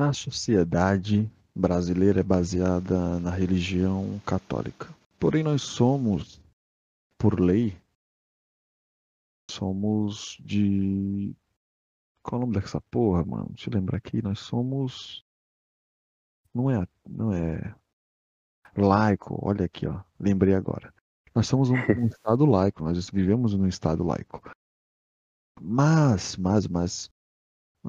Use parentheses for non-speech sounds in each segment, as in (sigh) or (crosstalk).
A sociedade brasileira é baseada na religião católica. Porém, nós somos, por lei, somos de. Qual é o nome dessa porra, mano? Deixa eu lembrar aqui. Nós somos. Não é. Não é. Laico. Olha aqui, ó. Lembrei agora. Nós somos um, um (laughs) Estado laico. Nós vivemos num Estado laico. Mas, mas, mas.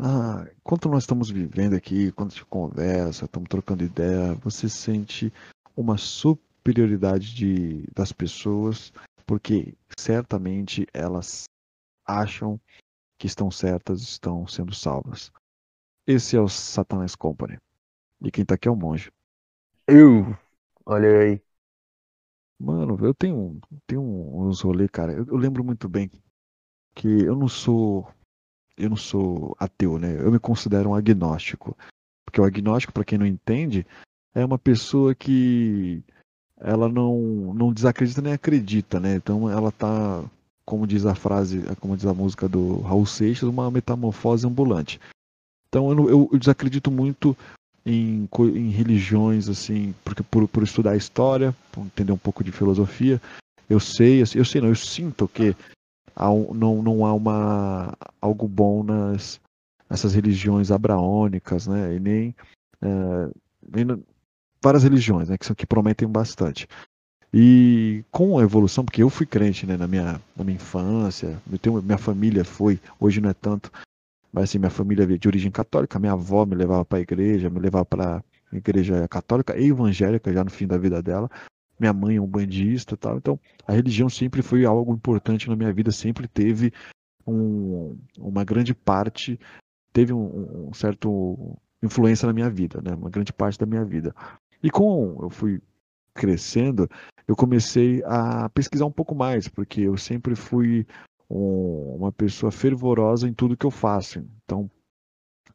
Ah, enquanto nós estamos vivendo aqui, quando a gente conversa, estamos trocando ideia, você sente uma superioridade de, das pessoas, porque certamente elas acham que estão certas, estão sendo salvas. Esse é o Satanás Company. E quem tá aqui é o monge. Eu! Olha aí. Mano, eu tenho, tenho uns rolês, cara. Eu, eu lembro muito bem que eu não sou eu não sou ateu, né? Eu me considero um agnóstico. Porque o agnóstico, para quem não entende, é uma pessoa que ela não, não desacredita nem acredita, né? Então ela tá, como diz a frase, como diz a música do Raul Seixas, uma metamorfose ambulante. Então eu, eu, eu desacredito muito em, em, religiões, assim, porque por, por estudar história, por entender um pouco de filosofia, eu sei, eu sei não, eu sinto que não, não há uma, algo bom nas, nessas religiões abraônicas, né? E nem, é, nem várias religiões, né? Que, são, que prometem bastante. E com a evolução, porque eu fui crente né, na, minha, na minha infância, tenho, minha família foi, hoje não é tanto, mas assim, minha família de origem católica, minha avó me levava para a igreja, me levava para a igreja católica e evangélica já no fim da vida dela minha mãe é um bandista tal. Então, a religião sempre foi algo importante na minha vida, sempre teve um, uma grande parte, teve um, um, certo influência na minha vida, né? Uma grande parte da minha vida. E com eu fui crescendo, eu comecei a pesquisar um pouco mais, porque eu sempre fui um, uma pessoa fervorosa em tudo que eu faço. Então,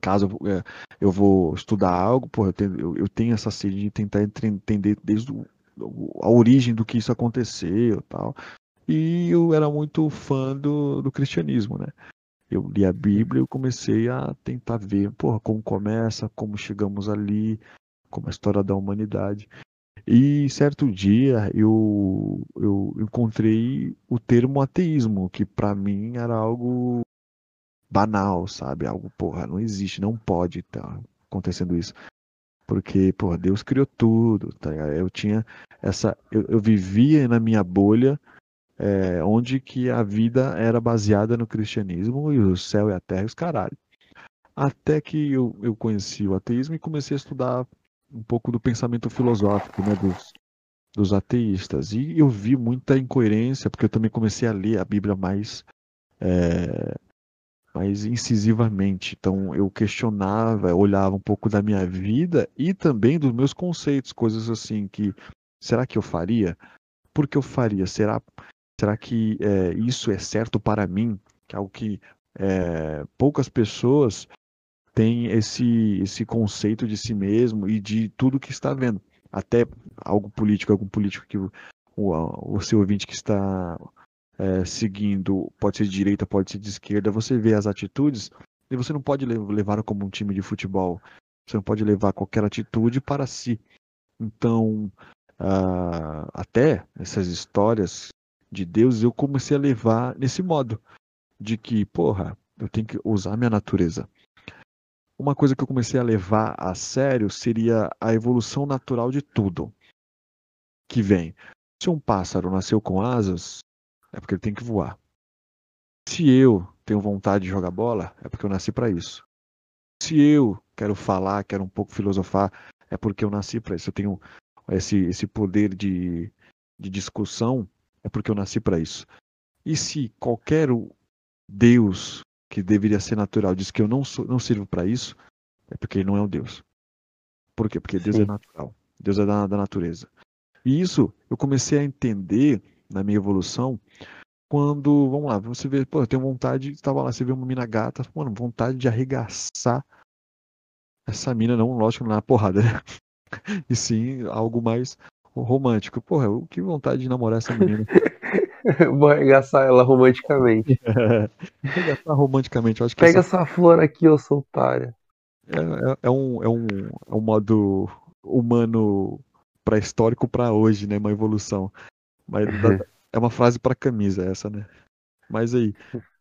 caso eu, é, eu vou estudar algo, porra, eu, tenho, eu, eu tenho essa sede de tentar entender desde o a origem do que isso aconteceu tal. E eu era muito fã do, do cristianismo, né? Eu li a Bíblia e comecei a tentar ver, porra, como começa, como chegamos ali, como a história da humanidade. E certo dia eu, eu encontrei o termo ateísmo, que para mim era algo banal, sabe? Algo, porra, não existe, não pode estar tá acontecendo isso. Porque, pô, Deus criou tudo, tá Eu tinha essa. Eu, eu vivia na minha bolha, é, onde que a vida era baseada no cristianismo e o céu e a terra e os caralho. Até que eu, eu conheci o ateísmo e comecei a estudar um pouco do pensamento filosófico, né, dos, dos ateístas. E eu vi muita incoerência, porque eu também comecei a ler a Bíblia mais é, mais incisivamente. Então eu questionava, olhava um pouco da minha vida e também dos meus conceitos, coisas assim que será que eu faria? Por que eu faria? Será, será que é, isso é certo para mim? Que é algo que é, poucas pessoas têm esse, esse conceito de si mesmo e de tudo que está vendo. Até algo político, algum político que o, o seu ouvinte que está é, seguindo, pode ser de direita, pode ser de esquerda, você vê as atitudes e você não pode levar como um time de futebol. Você não pode levar qualquer atitude para si. Então, uh, até essas histórias de Deus eu comecei a levar nesse modo de que, porra, eu tenho que usar minha natureza. Uma coisa que eu comecei a levar a sério seria a evolução natural de tudo que vem. Se um pássaro nasceu com asas, é porque ele tem que voar. Se eu tenho vontade de jogar bola, é porque eu nasci para isso. Se eu quero falar, quero um pouco filosofar, é porque eu nasci para isso. Eu tenho esse, esse poder de, de discussão, é porque eu nasci para isso. E se qualquer Deus que deveria ser natural diz que eu não, sou, não sirvo para isso, é porque ele não é um Deus. Por quê? Porque Deus é Sim. é natural. Deus é da, da natureza. E isso eu comecei a entender na minha evolução, quando, vamos lá, você vê, pô, eu tenho vontade, estava lá, você vê uma mina gata, mano, vontade de arregaçar essa mina, não, lógico, na porrada, né? (laughs) E sim, algo mais romântico. Porra, que vontade de namorar essa menina. (laughs) Vou arregaçar ela romanticamente. É, (laughs) arregaçar romanticamente, eu acho que Pega essa... essa flor aqui, ô soltária. É, é, é um, é, um, é um modo humano pré-histórico para hoje, né? Uma evolução. Mas dá- é uma frase para camisa essa, né? Mas aí,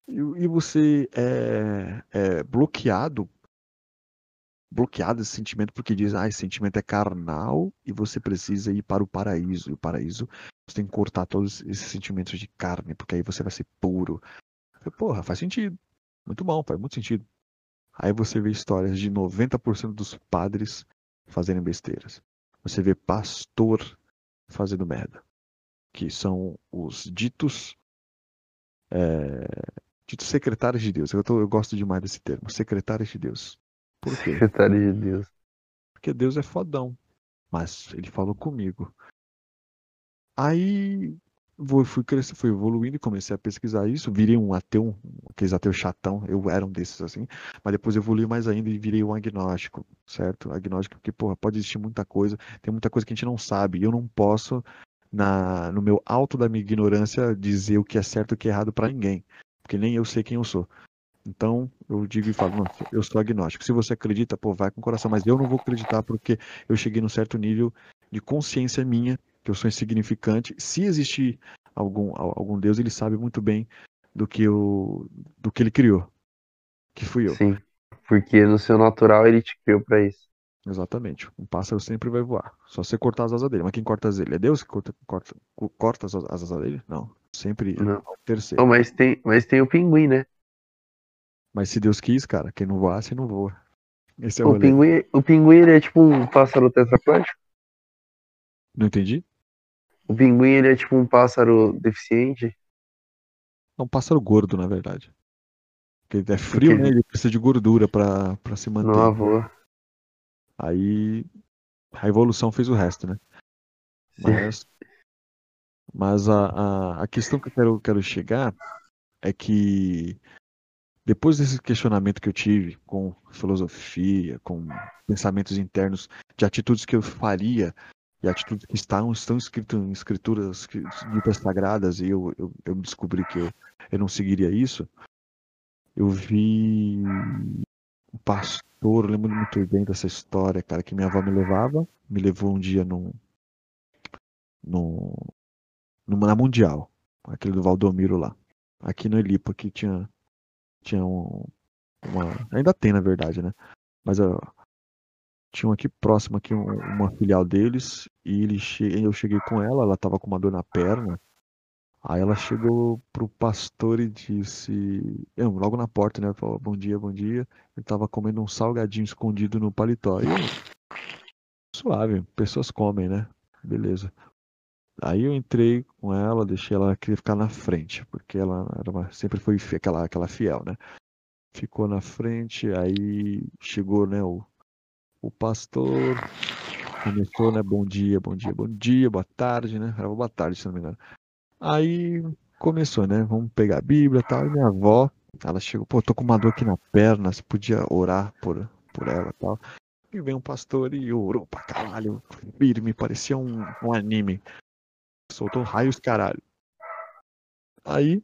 e, e você é, é bloqueado, bloqueado esse sentimento porque diz, ah, esse sentimento é carnal e você precisa ir para o paraíso. E o paraíso, você tem que cortar todos esses sentimentos de carne, porque aí você vai ser puro. Eu Porra, faz sentido. Muito bom, faz muito sentido. Aí você vê histórias de 90% dos padres fazendo besteiras. Você vê pastor fazendo merda. Que são os ditos. é, ditos secretários de Deus. Eu, tô- eu gosto demais desse termo. Secretários de Deus. Por quê? Secretário de Deus. Porque Deus é fodão. Mas ele falou comigo. Aí vou- fui crescendo, fui evoluindo e comecei a pesquisar isso. Virei um ateu, aqueles ateus chatão. Eu era um desses assim. Mas depois evolui mais ainda e virei um agnóstico, certo? Agnóstico porque, porra, pode existir muita coisa. Tem muita coisa que a gente não sabe. E eu não posso, na, no meu alto da minha ignorância, dizer o que é certo e o que é errado pra ninguém. Porque nem eu sei quem eu sou. Então, eu digo e falo, eu sou agnóstico. Se você acredita, pô, vai com o coração. Mas eu não vou acreditar porque eu cheguei num certo nível de consciência minha, que eu sou insignificante. Se existir algum, al- algum Deus, ele sabe muito bem do que, eu, do que ele criou. Que fui eu. Sim. Porque no seu natural ele te criou pra isso. Exatamente. Um pássaro sempre vai voar. Só você cortar as asas dele. Mas quem corta as dele? É Deus que corta, corta, corta as, as asas dele? Não. Sempre Não. é o terceiro. Mas, tem, mas tem o pinguim, né? Mas se Deus quis, cara, quem não voasse, não voa. Esse é o O pinguim, o pinguim ele é tipo um pássaro tetraplégico. Não entendi? O pinguim ele é tipo um pássaro deficiente. É um pássaro gordo, na verdade. Porque ele é frio, Porque- né? Ele precisa de gordura pra, pra se manter. Não voa. Aí a evolução fez o resto, né? Mas, (laughs) mas a, a, a questão que eu quero, quero chegar é que depois desse questionamento que eu tive com filosofia, com pensamentos internos, de atitudes que eu faria e atitudes que estão, estão escritas em escrituras ditas sagradas e eu, eu, eu descobri que eu, eu não seguiria isso, eu vi um pastor, eu lembro muito bem dessa história, cara, que minha avó me levava, me levou um dia num, num, na Mundial, aquele do Valdomiro lá, aqui no Elipa, que tinha, tinha um, uma, ainda tem na verdade, né, mas ó, tinha aqui próximo, aqui um- uma filial deles, e ele che... eu cheguei com ela, ela tava com uma dor na perna, Aí ela chegou pro pastor e disse, eu, logo na porta, né? Falou, bom dia, bom dia. Ele tava comendo um salgadinho escondido no paletó. E suave, pessoas comem, né? Beleza. Aí eu entrei com ela, deixei ela queria ficar na frente, porque ela uma- sempre foi aquela, aquela fiel, né? Ficou na frente, aí chegou, né, o, o pastor, começou, né, bom dia, bom dia, bom dia, boa tarde, né? Era boa tarde, se não me engano. Aí começou, né? Vamos pegar a Bíblia e tal. E minha avó, ela chegou, pô, tô com uma dor aqui na perna, você podia orar por, por ela e tal. E veio um pastor e orou pra caralho, firme, parecia um, um anime. Soltou raios caralho. Aí,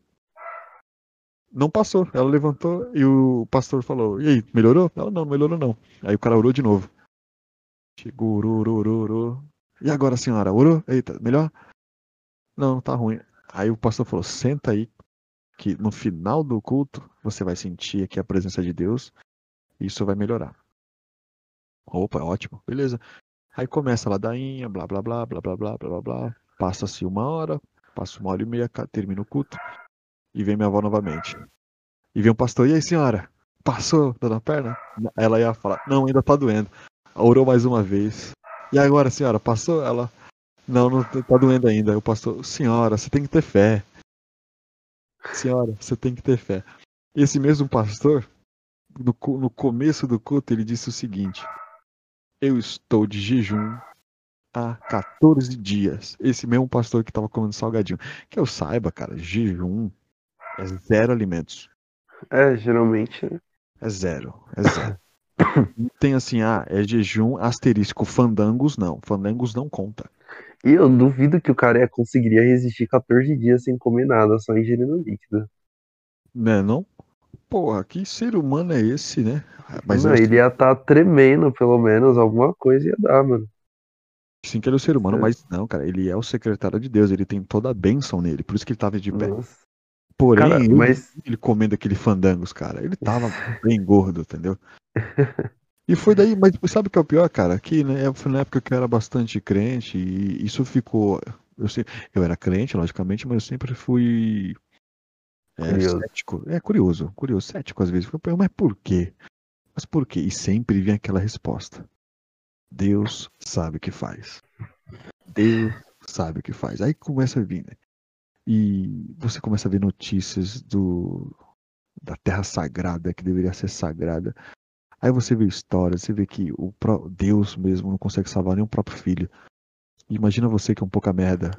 não passou. Ela levantou e o pastor falou: E aí, melhorou? Ela não, não melhorou não. Aí o cara orou de novo. Chegou, orou, orou, orou, orou. E agora, senhora, orou? Eita, melhor? Não, tá ruim. Aí o pastor falou: senta aí, que no final do culto você vai sentir aqui a presença de Deus e isso vai melhorar. Opa, ótimo, beleza. Aí começa a ladainha, blá blá blá, blá blá blá, blá blá. Passa-se uma hora, passa uma hora e meia, termina o culto e vem minha avó novamente. E vem um pastor: e aí, senhora? Passou, dona perna? Ela ia falar: não, ainda tá doendo. Orou mais uma vez. E agora, senhora, passou? Ela. Não, não tá doendo ainda. O pastor, senhora, você tem que ter fé. Senhora, você tem que ter fé. Esse mesmo pastor, no, no começo do culto, ele disse o seguinte: Eu estou de jejum há 14 dias. Esse mesmo pastor que estava comendo salgadinho. Que eu saiba, cara, jejum é zero alimentos. É, geralmente. né? É zero. É zero. Não (coughs) tem assim, ah, é jejum asterisco. Fandangos não. Fandangos não conta. E eu duvido que o cara conseguiria resistir 14 dias sem comer nada, só ingerindo líquido. Né, não? porra, que ser humano é esse, né? Mas não, ele ia estar tremendo, pelo menos, alguma coisa ia dar, mano. sim que ele é o ser humano, É. mas não, cara, ele é o secretário de Deus, ele tem toda a bênção nele, por isso que ele tava de pé. Nossa. Porém, Cara, mas- ele comendo aquele fandangos, cara. Ele tava (laughs) bem gordo, entendeu? (laughs) E foi daí, mas sabe o que é o pior, cara? Que né, foi na época que eu era bastante crente e isso ficou. Eu, sei, eu era crente, logicamente, mas eu sempre fui é, Curioso. cético. É curioso, curioso, cético às vezes. Eu Mas por quê? Mas por quê? E sempre vinha aquela resposta. Deus sabe o que faz. Deus sabe o que faz. Aí começa a vir, né? E você começa a ver notícias do da terra sagrada que deveria ser sagrada. Aí você vê histórias, você vê que o Deus mesmo não consegue salvar nem o próprio filho. Imagina você que é um pouca merda,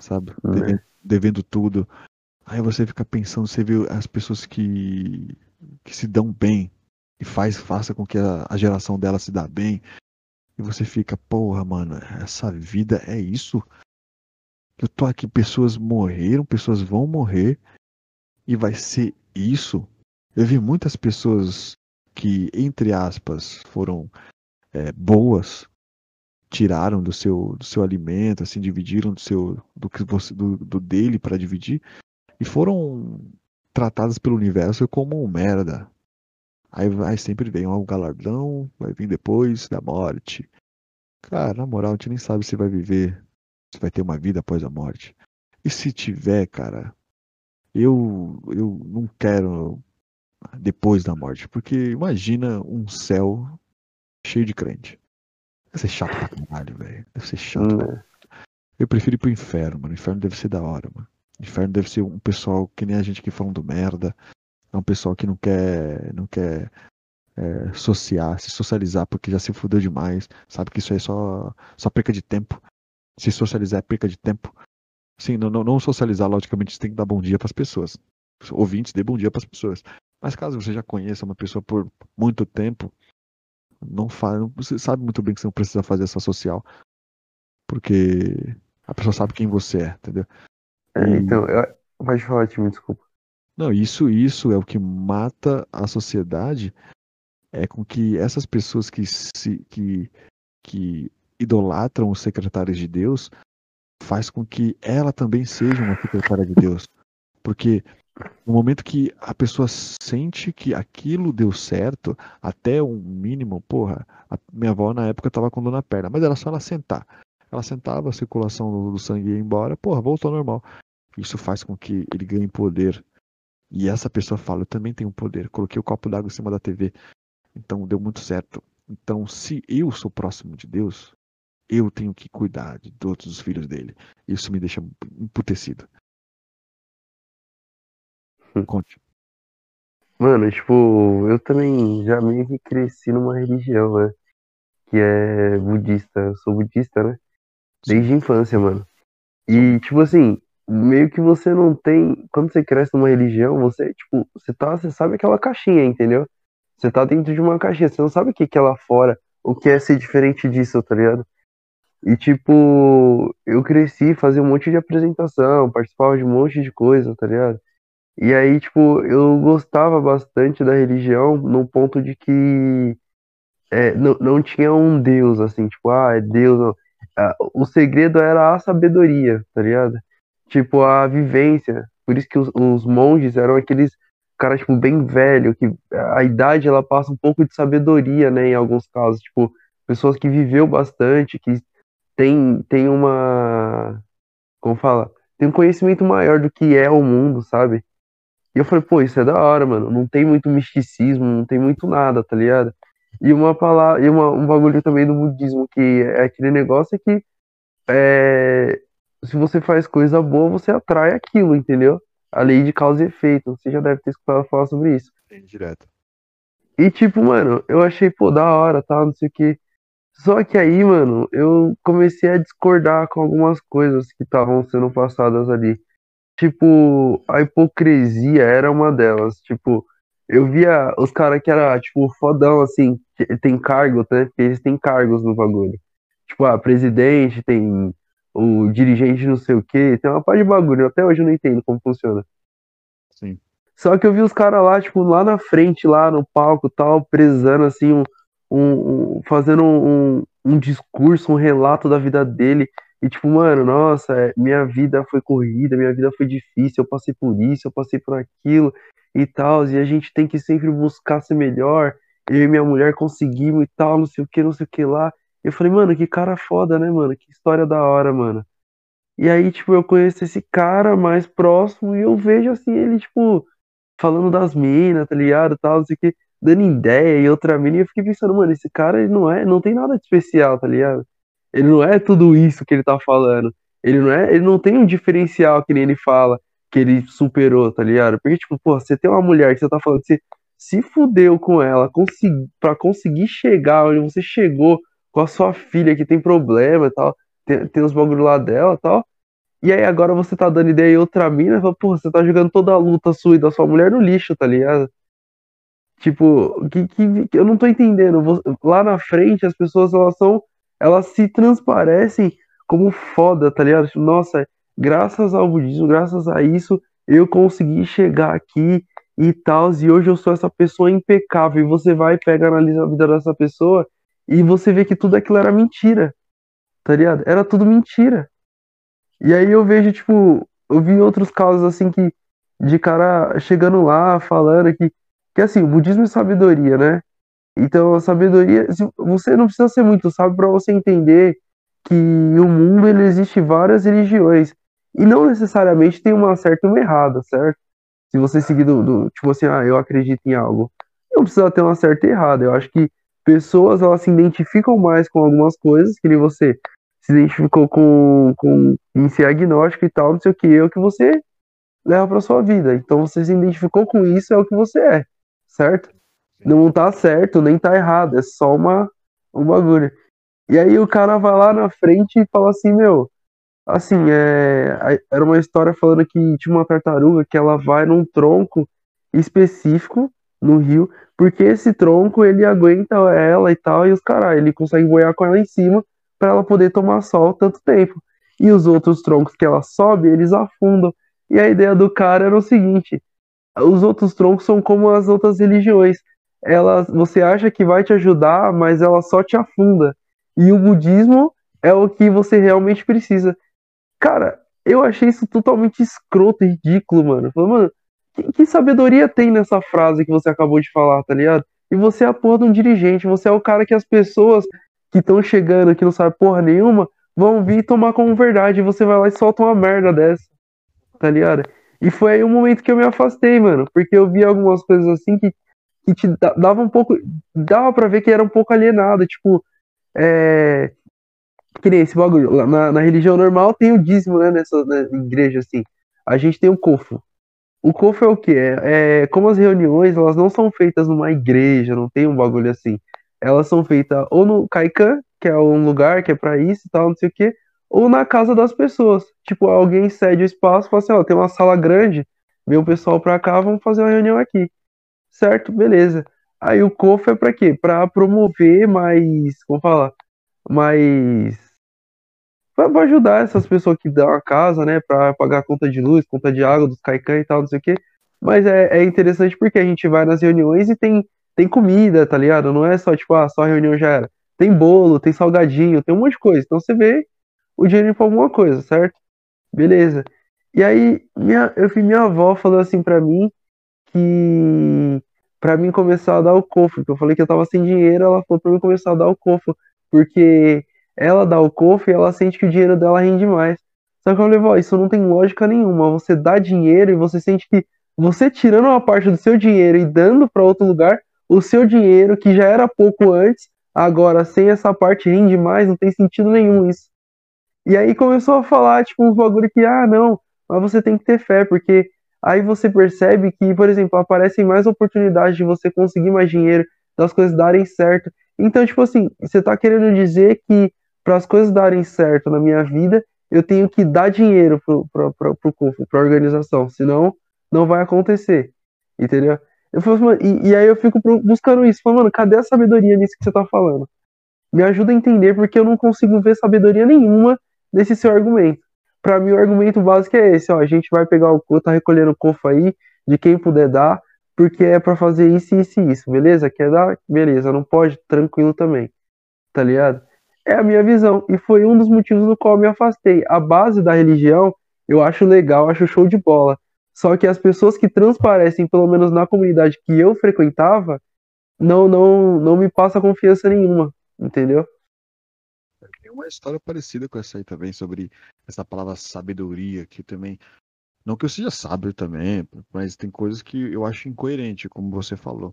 sabe? Né. Devendo, devendo tudo. Aí você fica pensando, você vê as pessoas que, que se dão bem e faz, faça com que a, a geração dela se dá bem. E você fica, porra, mano, essa vida é isso? Eu tô aqui, pessoas morreram, pessoas vão morrer e vai ser isso? Eu vi muitas pessoas que, entre aspas, foram é, boas, tiraram do seu, do seu alimento, assim, dividiram do seu do que você do, do dele para dividir e foram tratadas pelo universo como merda. Aí vai sempre vem um galardão, vai vir depois da morte. Cara, na moral, a gente nem sabe se vai viver, se vai ter uma vida após a morte. E se tiver, cara, eu eu não quero depois da morte, porque imagina um céu cheio de crente. Deve ser chato pra caralho, velho. Deve ser chato. Né? eu prefiro ir pro inferno, mano. O inferno deve ser da hora, mano. O inferno deve ser um pessoal que nem a gente aqui falando merda. É um pessoal que não quer, não quer é, sociar, se socializar porque já se fudeu demais. Sabe que isso aí é só, só perca de tempo. Se socializar é perca de tempo. Sim, não, não, não socializar, logicamente, você tem que dar bom dia pras pessoas. Ouvintes, dê bom dia pras pessoas. Mas caso você já conheça uma pessoa por muito tempo, não faz, você sabe muito bem que você não precisa fazer essa social. Porque a pessoa sabe quem você é, entendeu? É, E- então, eu... pode falar, time, desculpa. Não, isso, isso é o que mata a sociedade, é com que essas pessoas que se que, que idolatram os secretários de Deus faz com que ela também seja uma secretária de Deus. Porque no momento que a pessoa sente que aquilo deu certo, até um mínimo, porra, minha avó na época tava com dor na perna, mas era só ela sentar. Ela sentava, a circulação do, do sangue ia embora, porra, voltou ao normal. Isso faz com que ele ganhe poder. E essa pessoa fala, eu também tenho poder. Coloquei o copo d'água em cima da TV. Então deu muito certo. Então, se eu sou próximo de Deus, eu tenho que cuidar de todos os filhos dele. Isso me deixa emputecido. Hum. Conte. Mano, tipo, eu também já meio que cresci numa religião, né? Que é budista. Eu sou budista, né? Desde a infância, mano. E, tipo assim, meio que você não tem. Quando você cresce numa religião, você, tipo, você tá. Você sabe aquela caixinha, entendeu? Você tá dentro de uma caixinha, você não sabe o que que é lá fora, o que é ser diferente disso, tá ligado? E, tipo, eu cresci, fazia um monte de apresentação, participava de um monte de coisa, tá ligado? E aí, tipo, eu gostava bastante da religião no ponto de que é, não, não tinha um Deus, assim, tipo, ah, é Deus. Não. Ah, O segredo era a sabedoria, tá ligado? Tipo, a vivência. Por isso que os, os monges eram aqueles caras, tipo, bem velho, que a idade, ela passa um pouco de sabedoria, né, em alguns casos. Tipo, pessoas que viveu bastante, que tem, tem uma... Como fala? Tem um conhecimento maior do que é o mundo, sabe? E eu falei, pô, isso é da hora, mano. Não tem muito misticismo, não tem muito nada, tá ligado? E uma palavra, e uma, um bagulho também do budismo, que é aquele negócio que é, se você faz coisa boa, você atrai aquilo, entendeu? A lei de causa e efeito. Você já deve ter escutado falar sobre isso. Direto. E tipo, mano, eu achei, pô, da hora, tal, não sei o quê. Só que aí, mano, eu comecei a discordar com algumas coisas que estavam sendo passadas ali. Tipo, a hipocrisia era uma delas. Tipo, eu via os caras que era, tipo, fodão, assim, que tem cargo, né? Porque eles têm cargos no bagulho. Tipo, ah, presidente, tem o dirigente não sei o quê, tem uma parte de bagulho. Até hoje eu não entendo como funciona. Sim. Só que eu vi os caras lá, tipo, lá na frente, lá no palco tal, prezando assim, um, um, um fazendo um, um discurso, um relato da vida dele. E tipo, mano, nossa, é, minha vida foi corrida, minha vida foi difícil, eu passei por isso, eu passei por aquilo e tal, e a gente tem que sempre buscar ser melhor. Eu e minha mulher conseguimos e tal, não sei o que, não sei o que lá. Eu falei, mano, que cara foda, né, mano? Que história da hora, mano. E aí, tipo, eu conheço esse cara mais próximo e eu vejo assim, ele, tipo, falando das minas, tá ligado? Tal, não sei o que, dando ideia e outra mina, e eu fiquei pensando, mano, esse cara ele não é, não tem nada de especial, tá ligado? Ele não é tudo isso que ele tá falando. Ele não é, ele não tem um diferencial que nem ele fala, que ele superou, tá ligado? Porque, tipo, pô, você tem uma mulher que você tá falando que você se fudeu com ela consegui, pra conseguir chegar onde você chegou com a sua filha que tem problema e tal, tem, tem uns bagulho lá dela e tal. E aí agora você tá dando ideia em outra mina, fala, pô, você tá jogando toda a luta sua e da sua mulher no lixo, tá ligado? Tipo, que, que, que eu não tô entendendo. Lá na frente as pessoas elas são elas se transparecem como foda, tá ligado? Tipo, nossa, graças ao budismo, graças a isso, eu consegui chegar aqui e tal, e hoje eu sou essa pessoa impecável. E você vai, pega, analisa a vida dessa pessoa e você vê que tudo aquilo era mentira, tá ligado? Era tudo mentira. E aí eu vejo, tipo, eu vi outros casos assim que de cara chegando lá, falando que, que assim, o budismo é sabedoria, né? Então, a sabedoria, você não precisa ser muito sábio para você entender que o mundo ele existe várias religiões e não necessariamente tem uma certa e uma errada, certo? Se você seguir do, do, tipo assim, ah, eu acredito em algo, não precisa ter uma certa e errada. Eu acho que pessoas elas se identificam mais com algumas coisas, que nem você se identificou com, com em ser agnóstico e tal, não sei o que, é o que você leva para sua vida. Então você se identificou com isso, é o que você é, certo? Não tá certo, nem tá errado, é só uma, um bagulho. E aí o cara vai lá na frente e fala assim, meu, assim, é, era uma história falando que tinha uma tartaruga que ela vai num tronco específico no rio, porque esse tronco ele aguenta ela e tal, e os caras, ele consegue boiar com ela em cima para ela poder tomar sol tanto tempo. E os outros troncos que ela sobe, eles afundam. E a ideia do cara era o seguinte: os outros troncos são como as outras religiões ela, você acha que vai te ajudar, mas ela só te afunda. E o budismo é o que você realmente precisa. Cara, eu achei isso totalmente escroto e ridículo, mano. Falei, mano, que, que, sabedoria tem nessa frase que você acabou de falar, tá ligado? E você é a porra de um dirigente, você é o cara que as pessoas que estão chegando, que não sabem porra nenhuma, vão vir tomar como verdade. E você vai lá e solta uma merda dessa, tá ligado? E foi aí o momento que eu me afastei, mano, porque eu vi algumas coisas assim que que te dava um pouco. Dava pra ver que era um pouco alienado, tipo. É, que nem esse bagulho. Na, na religião normal tem o dízimo, né? Nessa né, igreja, assim. A gente tem o cofo. O cofo é o quê? É, é, como as reuniões, elas não são feitas numa igreja, não tem um bagulho assim. Elas são feitas ou no Kaikan, que é um lugar que é pra isso e tal, não sei o quê, ou na casa das pessoas. Tipo, alguém cede o espaço e fala assim, ó, tem uma sala grande, vem o pessoal pra cá, vamos fazer uma reunião aqui certo? Beleza. Aí o COFO é para quê? Para promover mais, como falar, mais para ajudar essas pessoas que dão a casa, né, para pagar a conta de luz, conta de água dos caican e tal, não sei o quê. Mas é, é interessante porque a gente vai nas reuniões e tem tem comida, tá ligado? Não é só tipo, ah, só a reunião já era. Tem bolo, tem salgadinho, tem um monte de coisa. Então você vê o dinheiro para alguma coisa, certo? Beleza. E aí minha, eu vi minha avó falando assim para mim que para mim começar a dar o cofre, porque eu falei que eu tava sem dinheiro, ela falou para mim começar a dar o cofre, porque ela dá o cofre e ela sente que o dinheiro dela rende mais. Só que eu falei, isso não tem lógica nenhuma. Você dá dinheiro e você sente que você tirando uma parte do seu dinheiro e dando para outro lugar, o seu dinheiro, que já era pouco antes, agora sem essa parte rende mais, não tem sentido nenhum isso. E aí começou a falar, tipo, uns bagulho que, ah, não, mas você tem que ter fé, porque aí você percebe que, por exemplo, aparecem mais oportunidades de você conseguir mais dinheiro, das coisas darem certo. Então, tipo assim, você tá querendo dizer que para as coisas darem certo na minha vida, eu tenho que dar dinheiro pro, pro, pro, pro CUFO, pra organização, senão não vai acontecer, entendeu? Eu falo, assim, e, e, aí eu fico buscando isso, falando, mano, cadê a sabedoria nisso que você tá falando? Me ajuda a entender, porque eu não consigo ver sabedoria nenhuma nesse seu argumento para mim o argumento básico é esse, ó, a gente vai pegar o tá recolhendo o cofo aí, de quem puder dar, porque é para fazer isso, isso e isso, beleza? Quer dar? Beleza, não pode? Tranquilo também, tá ligado? É a minha visão, e foi um dos motivos no qual eu me afastei. A base da religião, eu acho legal, acho show de bola. Só que as pessoas que transparecem, pelo menos na comunidade que eu frequentava, não não não me passa confiança nenhuma, entendeu? Uma história parecida com essa aí também, sobre essa palavra sabedoria, que também. Não que eu seja sábio também, mas tem coisas que eu acho incoerente, como você falou.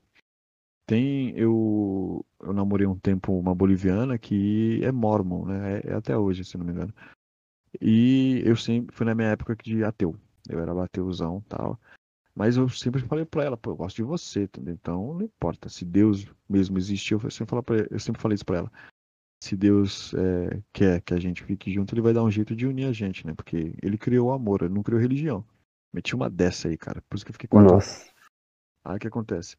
Tem, eu, eu namorei um tempo uma boliviana que é mormon, né? É, é até hoje, se não me engano. E eu sempre fui na minha época de ateu. Eu era ateuzão tal. Mas eu sempre falei para ela, pô, eu gosto de você, entendeu? Então não importa. Se Deus mesmo existiu, eu sempre, pra, eu sempre falei isso pra ela. Se Deus é, quer que a gente fique junto, ele vai dar um jeito de unir a gente, né? Porque ele criou o amor, ele não criou religião. Meti uma dessa aí, cara. Por isso que eu fiquei com Nossa. Aí o que acontece?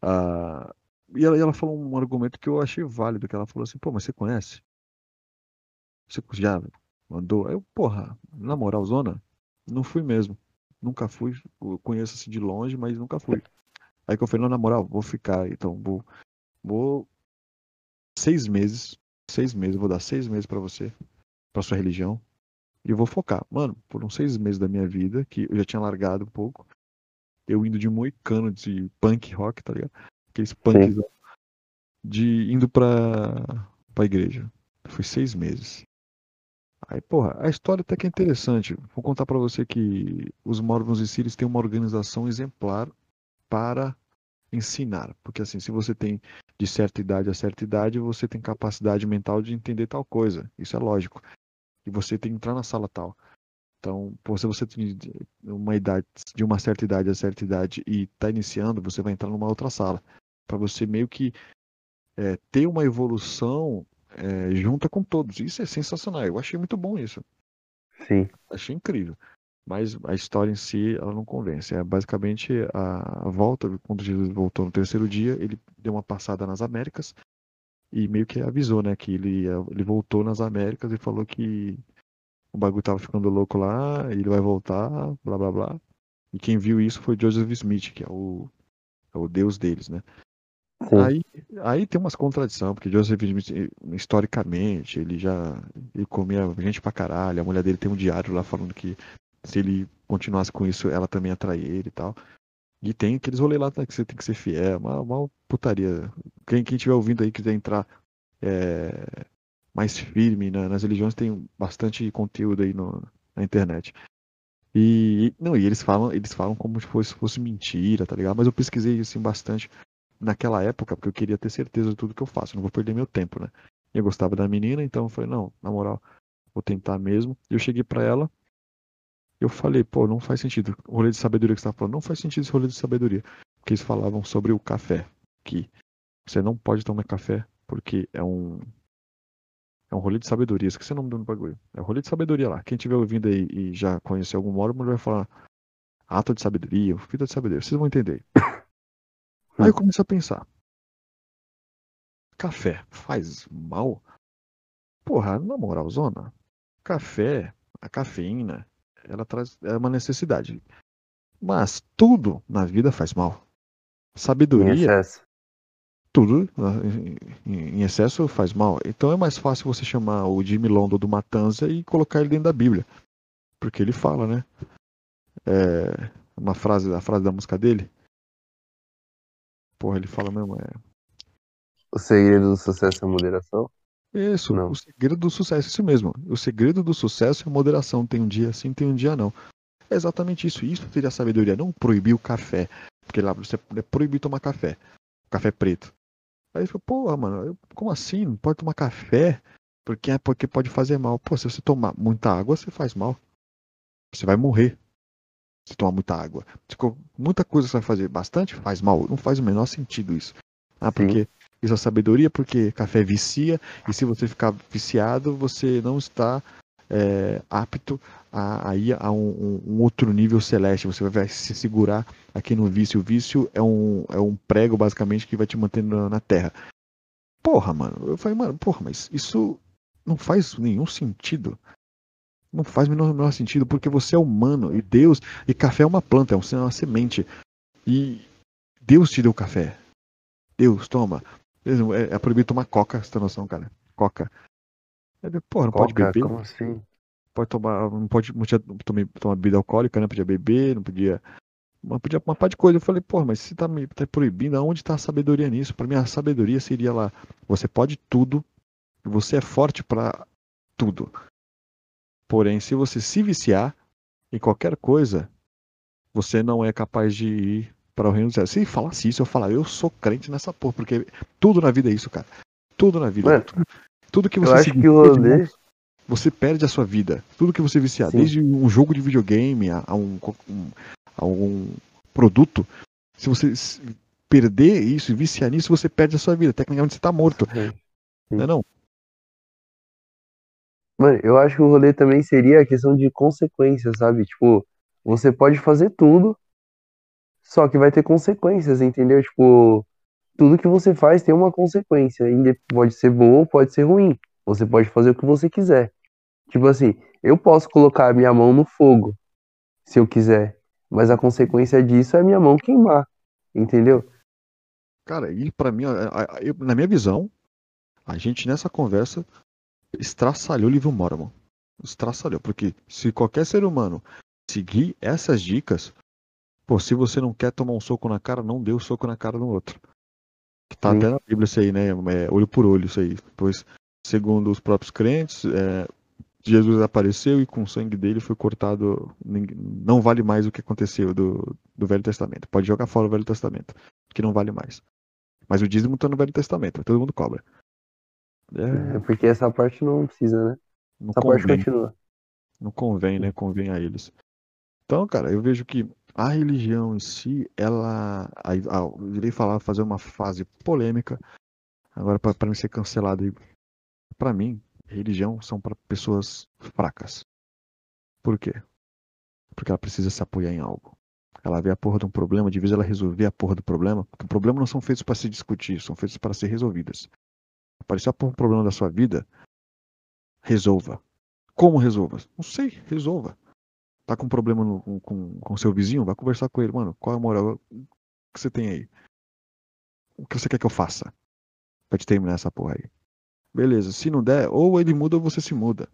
Ah, e ela, ela falou um argumento que eu achei válido, que ela falou assim, pô, mas você conhece? Você já mandou? Eu, porra, na moral, zona, não fui mesmo. Nunca fui, conheço assim de longe, mas nunca fui. Aí que eu falei, não, na moral, vou ficar, então, vou, vou seis meses, seis meses, vou dar seis meses para você, para sua religião, e vou focar. Mano, por uns seis meses da minha vida, que eu já tinha largado um pouco, eu indo de moicano de punk rock, tá ligado? Aqueles punks de indo pra, pra igreja. Foi seis meses. Aí, porra, a história até que é interessante. Vou contar para você que os Mormons e Sírios têm uma organização exemplar para ensinar. Porque assim, se você tem de certa idade a certa idade, você tem capacidade mental de entender tal coisa. Isso é lógico. E você tem que entrar na sala tal. Então, se você tem uma idade, de uma certa idade a certa idade e está iniciando, você vai entrar numa outra sala. Para você meio que é, ter uma evolução é, junta com todos. Isso é sensacional. Eu achei muito bom isso. Sim. Achei incrível. Mas a história em si, ela não convence. É basicamente a, a volta, quando Jesus voltou no terceiro dia, ele deu uma passada nas Américas e meio que avisou, né, que ele, ele voltou nas Américas e falou que o bagulho tava ficando louco lá, ele vai voltar, blá blá blá. E quem viu isso foi Joseph Smith, que é o, é o deus deles, né? Aí, aí tem umas contradições, porque Joseph Smith, historicamente, ele já ele comia gente pra caralho. A mulher dele tem um diário lá falando que se ele continuasse com isso, ela também atrai ele e tal. E tem aqueles rolês lá que você tem que ser fiel, uma, uma putaria. Quem, quem tiver ouvindo aí quiser entrar é, mais firme né, nas religiões, tem bastante conteúdo aí no, na internet. E não, e eles falam, eles falam como se fosse, fosse mentira, tá ligado? Mas eu pesquisei assim bastante naquela época, porque eu queria ter certeza de tudo que eu faço, não vou perder meu tempo, né? Eu gostava da menina, então eu falei, não, na moral, vou tentar mesmo. Eu cheguei para ela, eu falei, pô, não faz sentido. O rolê de sabedoria que você tá falando, não faz sentido esse rolê de sabedoria. Porque eles falavam sobre o café, que você não pode tomar café porque é um é um rolê de sabedoria, esqueci o nome do bagulho. É um rolê de sabedoria lá. Quem estiver ouvindo aí e já conheceu algum mormon vai falar ato de sabedoria, fita de sabedoria. Vocês vão entender. Aí eu comecei a pensar. Café faz mal? Porra, na moral, zona. Café, a cafeína, ela traz é uma necessidade. Mas tudo na vida faz mal. Sabedoria. Em excesso. Tudo em excesso faz mal. Então é mais fácil você chamar o Jimmy Londo do Matanza e colocar ele dentro da Bíblia. Porque ele fala, né? É, uma frase, a frase da música dele. Porra, ele fala mesmo, é. O segredo do sucesso é a moderação? Isso, não. o segredo do sucesso, isso mesmo. O segredo do sucesso é a moderação. Tem um dia sim, tem um dia não. É exatamente isso. Isso seria sabedoria. Não proibir o café. Porque lá você é proibir tomar café. Café preto. Aí você porra, mano, como assim? Não pode tomar café? Porque é porque pode fazer mal. Pô, se você tomar muita água, você faz mal. Você vai morrer se tomar muita água. Muita coisa você vai fazer bastante, faz mal. Não faz o menor sentido isso. Ah, porque Sim. Isso é sabedoria, porque café vicia, e se você ficar viciado, você não está é, apto a, a ir a um, um, outro nível celeste. Você vai se segurar aqui no vício. O vício é um, é um prego, basicamente, que vai te manter na, na terra. Porra, mano. Eu falei, mano, porra, mas isso não faz nenhum sentido. Não faz o menor, menor sentido, porque você é humano e Deus. E café é uma planta, é uma semente. E Deus te deu café. Deus, toma. É, é proibido tomar coca, você tem noção, cara? Coca. É, porra, não Coca, pode beber. Como assim? Pode tomar. Não pode não podia tomar, tomar bebida alcoólica, né? Podia beber, não podia. Mas podia uma parte de coisa. Eu falei, porra, mas se tá, me, tá proibindo, aonde tá a sabedoria nisso? Pra mim, a sabedoria seria lá. Você pode tudo, você é forte para tudo. Porém, se você se viciar em qualquer coisa, você não é capaz de ir para o reino dos céus. Se falasse isso, eu falar, eu sou crente nessa porra, porque tudo na vida é isso, cara. Tudo na vida. Mano, tudo, tudo que você se rolê. você perde a sua vida. Tudo que você viciar, Sim. desde um jogo de videogame a, a um, um- a um produto, se você perder isso e viciar nisso, você perde a sua vida. Tecnicamente você está morto. Sim. Não é não? Mano, eu acho que o rolê também seria a questão de consequências, sabe? Tipo, você pode fazer tudo, só que vai ter consequências, entendeu? Tipo, tudo que você faz tem uma consequência. Pode ser boa ou pode ser ruim. Você pode fazer o que você quiser. Tipo assim, eu posso colocar a minha mão no fogo, se eu quiser, mas a consequência disso é a minha mão queimar, entendeu? Cara, e pra mim, na minha visão, a gente nessa conversa estraçalhou o livro Mormon. Estraçalhou, porque se qualquer ser humano seguir essas dicas, pô, se você não quer tomar um soco na cara, não dê o soco na cara do outro. Que tá Sim. até na Bíblia isso aí, né? É, olho por olho isso aí. Pois, segundo os próprios crentes, é, Jesus apareceu e com o sangue dele foi cortado. Não vale mais o que aconteceu do, do Velho Testamento. Pode jogar fora o Velho Testamento, que não vale mais. Mas o dízimo tá no Velho Testamento, todo mundo cobra. É, É porque essa parte não precisa, né? não Essa parte convém, continua. não convém, né? Convém a eles. Então, cara, eu vejo que a religião em si, ela. Aí, ah, eu irei falar, fazer uma fase polêmica, agora para não ser cancelado. Pra mim, religião são para pessoas fracas. Por quê? Porque ela precisa se apoiar em algo. Ela vê a porra de um problema, de vez ela resolver a porra do problema. Porque problemas não são feitos para se discutir, são feitos para ser resolvidas. Apareceu um problema da sua vida, resolva. Como resolva? Não sei, resolva. Tá com problema no, com, com, seu vizinho? Vai conversar com ele, mano. Qual é a moral que você tem aí? O que você quer que eu faça? Pra te terminar essa porra aí. Beleza, se não der, ou ele muda ou você se muda.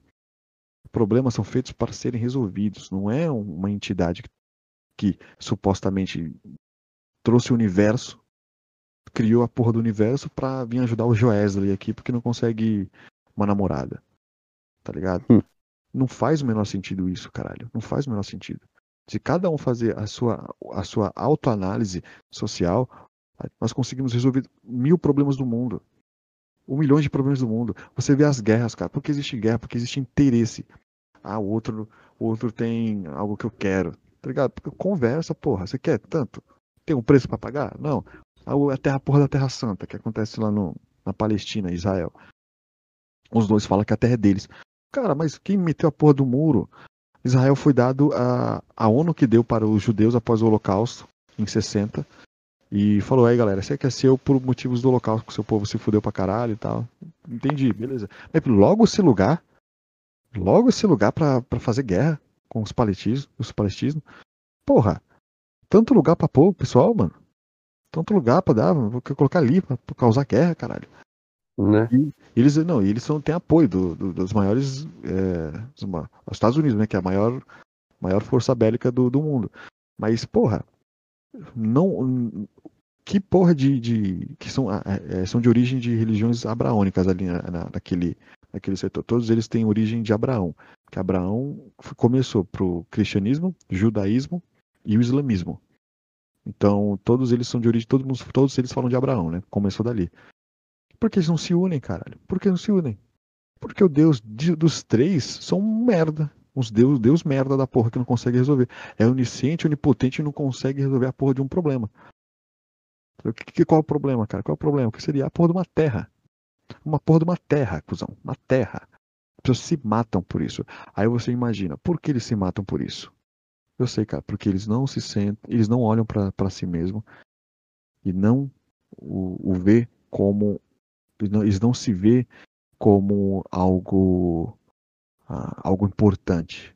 Problemas são feitos para serem resolvidos. Não é uma entidade que, que supostamente trouxe o universo, criou a porra do universo pra vir ajudar o Joesley aqui porque não consegue uma namorada. Tá ligado? Hum. Não faz o menor sentido isso, caralho. Não faz o menor sentido. Se cada um fazer a sua, a sua autoanálise social, nós conseguimos resolver mil problemas do mundo. Um milhão de problemas do mundo. Você vê as guerras, cara. Por que existe guerra? Porque existe interesse. Ah, o outro, o outro tem algo que eu quero. Tá ligado? Porque conversa, porra. Você quer tanto? Tem um preço pra pagar? Não. A a terra, porra da Terra Santa, que acontece lá no, na Palestina, Israel. Os dois falam que a terra é deles. Cara, mas quem meteu a porra do muro? Israel foi dado a, a ONU que deu para os judeus após o Holocausto, em 60. E falou, aí galera, você quer seu por motivos do holocausto, que seu povo se fudeu pra caralho e tal. Entendi, beleza. Mas logo esse lugar, logo esse lugar pra fazer guerra com os palestinos, os palestinos. Porra, tanto lugar pra pôr, pessoal, mano. Tanto lugar pra dar, vou colocar ali pra causar guerra, caralho. Né? E eles não, eles são, têm apoio do, do- dos maiores, é, os Estados Unidos, né, que é a maior, maior força bélica do, do mundo. Mas, porra, não, que porra de, de que são, é, são de origem de religiões abraônicas ali na, na- naquele, naquele setor. Todos eles têm origem de Abraão, que Abraão começou pro cristianismo, judaísmo e o islamismo. Então, todos eles são de origem, todo mundo- todos eles falam de Abraão, né? Começou dali. Por que eles não se unem, caralho? Por que não se unem? Porque o Deus de- dos três são merda. Os Deus, Deus merda da porra que não consegue resolver. É onisciente, onipotente e não consegue resolver a porra de um problema. O que, que- qual é o problema, cara? Qual é o problema? Que seria a porra de uma terra. Uma porra de uma terra, cuzão. Uma terra. As pessoas se matam por isso. Aí você imagina, por que eles se matam por isso? Eu sei, cara, porque eles não se sentem, eles não olham pra si mesmo e não o, o vê como eles não, se vê como algo ah, algo importante.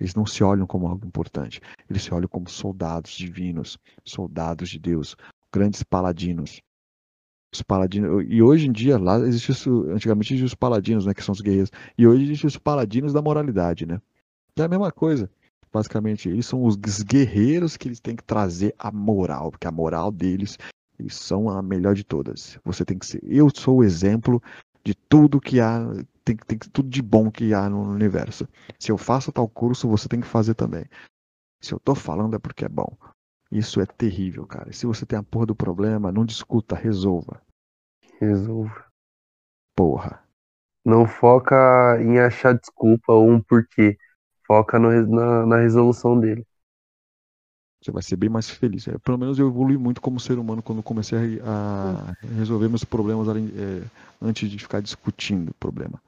Eles não se olham como algo importante. Eles se olham como soldados divinos, soldados de Deus, grandes paladinos. Os paladinos, e hoje em dia lá existe isso, antigamente existiam os paladinos, né, que são os guerreiros, e hoje existem os paladinos da moralidade, né? É a mesma coisa. Basicamente, eles são os guerreiros que eles têm que trazer a moral, porque a moral deles, eles são a melhor de todas. Você tem que ser. Eu sou o exemplo de tudo que há, tem, tem tudo de bom que há no universo. Se eu faço tal curso, você tem que fazer também. Se eu tô falando é porque é bom. Isso é terrível, cara. Se você tem a porra do problema, não discuta, resolva. Resolva. Porra. Não foca em achar desculpa ou um porquê. Foca no, na, na resolução dele. Você vai ser bem mais feliz. É, pelo menos eu evolui muito como ser humano quando comecei a, a resolver meus problemas é, antes de ficar discutindo o problema.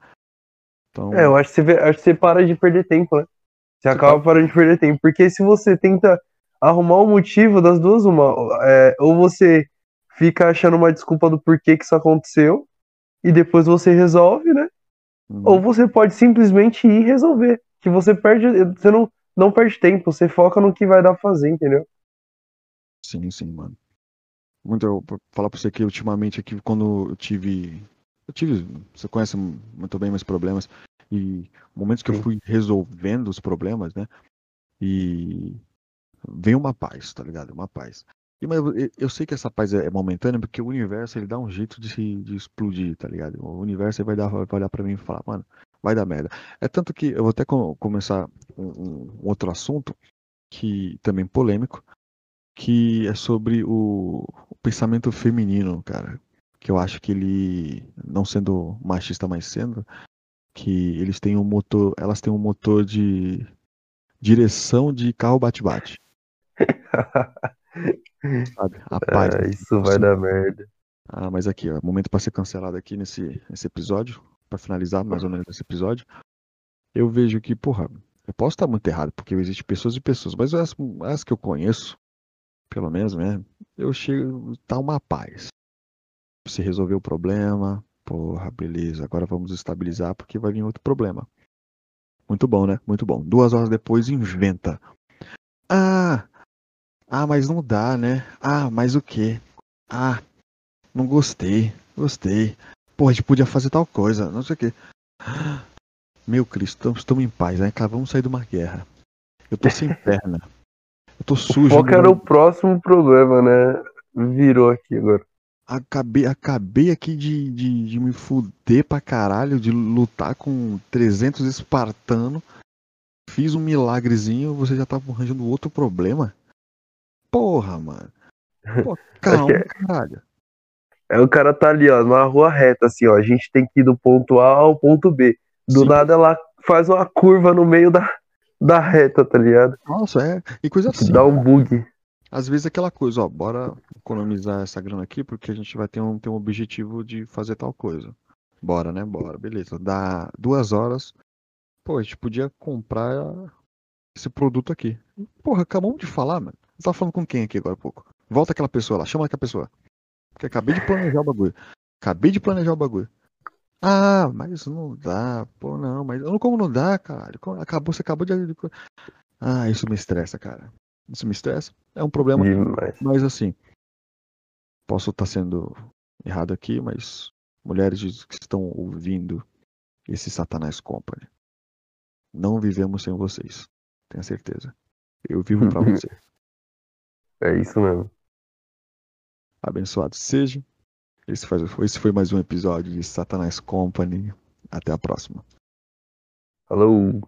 Então... É, eu acho que, você, acho que você para de perder tempo, né? Você, você acaba para... parando de perder tempo. Porque se você tenta arrumar um motivo das duas, uma, é, ou você fica achando uma desculpa do porquê que isso aconteceu, e depois você resolve, né? Uhum. Ou você pode simplesmente ir resolver que você perde, você não, não perde tempo, você foca no que vai dar pra fazer, entendeu? Sim, sim, mano. Muito, eu falar pra você que ultimamente aqui, quando eu tive. Eu tive. Você conhece muito bem meus problemas. E momentos que sim. eu fui resolvendo os problemas, né? E vem uma paz, tá ligado? Uma paz. E, mas eu, eu sei que essa paz é, é momentânea porque o universo ele dá um jeito de, de explodir, tá ligado? O universo vai, dar, vai olhar pra mim e falar, mano, vai dar merda. É tanto que eu vou até começar um, um, outro assunto que também polêmico, que é sobre o, o, pensamento feminino, cara. Que eu acho que ele, não sendo machista, mas sendo, que eles têm um motor, elas têm um motor de direção de carro bate-bate. (laughs) Sabe? A paz. Ah, isso vai dar merda. Ah, mas aqui, ó, momento para ser cancelado aqui nesse, nesse episódio para finalizar mais ou menos esse episódio, eu vejo que, porra, eu posso estar muito errado, porque existem pessoas e pessoas, mas as, as que eu conheço, pelo menos, né, eu chego, tá uma paz. Você resolveu o problema, porra, beleza, agora vamos estabilizar porque vai vir outro problema. Muito bom, né? Muito bom. Duas horas depois, inventa. Ah, ah, mas não dá, né? Ah, mas o quê? Ah, não gostei, gostei pô, a gente podia fazer tal coisa, não sei o quê. Meu Cristo, estamos em paz, né? Vamos sair de uma guerra. Eu tô sem (laughs) perna. Eu tô sujo. Qual era o próximo problema, né? Virou aqui agora. Acabei, acabei aqui de, de, de me fuder pra caralho, de lutar com 300 espartanos. Fiz um milagrezinho, você já tava arranjando outro problema? Porra, mano. Pô, (laughs) calma, caralho. Aí o cara tá ali, ó, numa rua reta, assim, ó. A gente tem que ir do ponto A ao ponto B. Do Sim. nada ela faz uma curva no meio da, da reta, tá ligado? Nossa, é. E coisa assim. Dá um bug. Às vezes aquela coisa, ó, bora economizar essa grana aqui, porque a gente vai ter um, ter um objetivo de fazer tal coisa. Bora, né? Bora, beleza. Dá duas horas. Pô, a gente podia comprar esse produto aqui. Porra, acabamos de falar, mano. Você tá falando com quem aqui agora há pouco? Volta aquela pessoa lá, chama aquela pessoa. Porque acabei de planejar o bagulho. Acabei de planejar o bagulho. Ah, mas não dá, pô, não, mas como não dá, cara? Acabou, você acabou de. Ah, isso me estressa, cara. Isso me estressa. É um problema. Demais. Mas assim, posso estar sendo errado aqui, mas mulheres que estão ouvindo esse Satanás Company, não vivemos sem vocês. Tenha certeza. Eu vivo para (laughs) você. É isso mesmo abençoado seja. Esse foi, esse foi mais um episódio de Satanás Company. Até a próxima. Falou!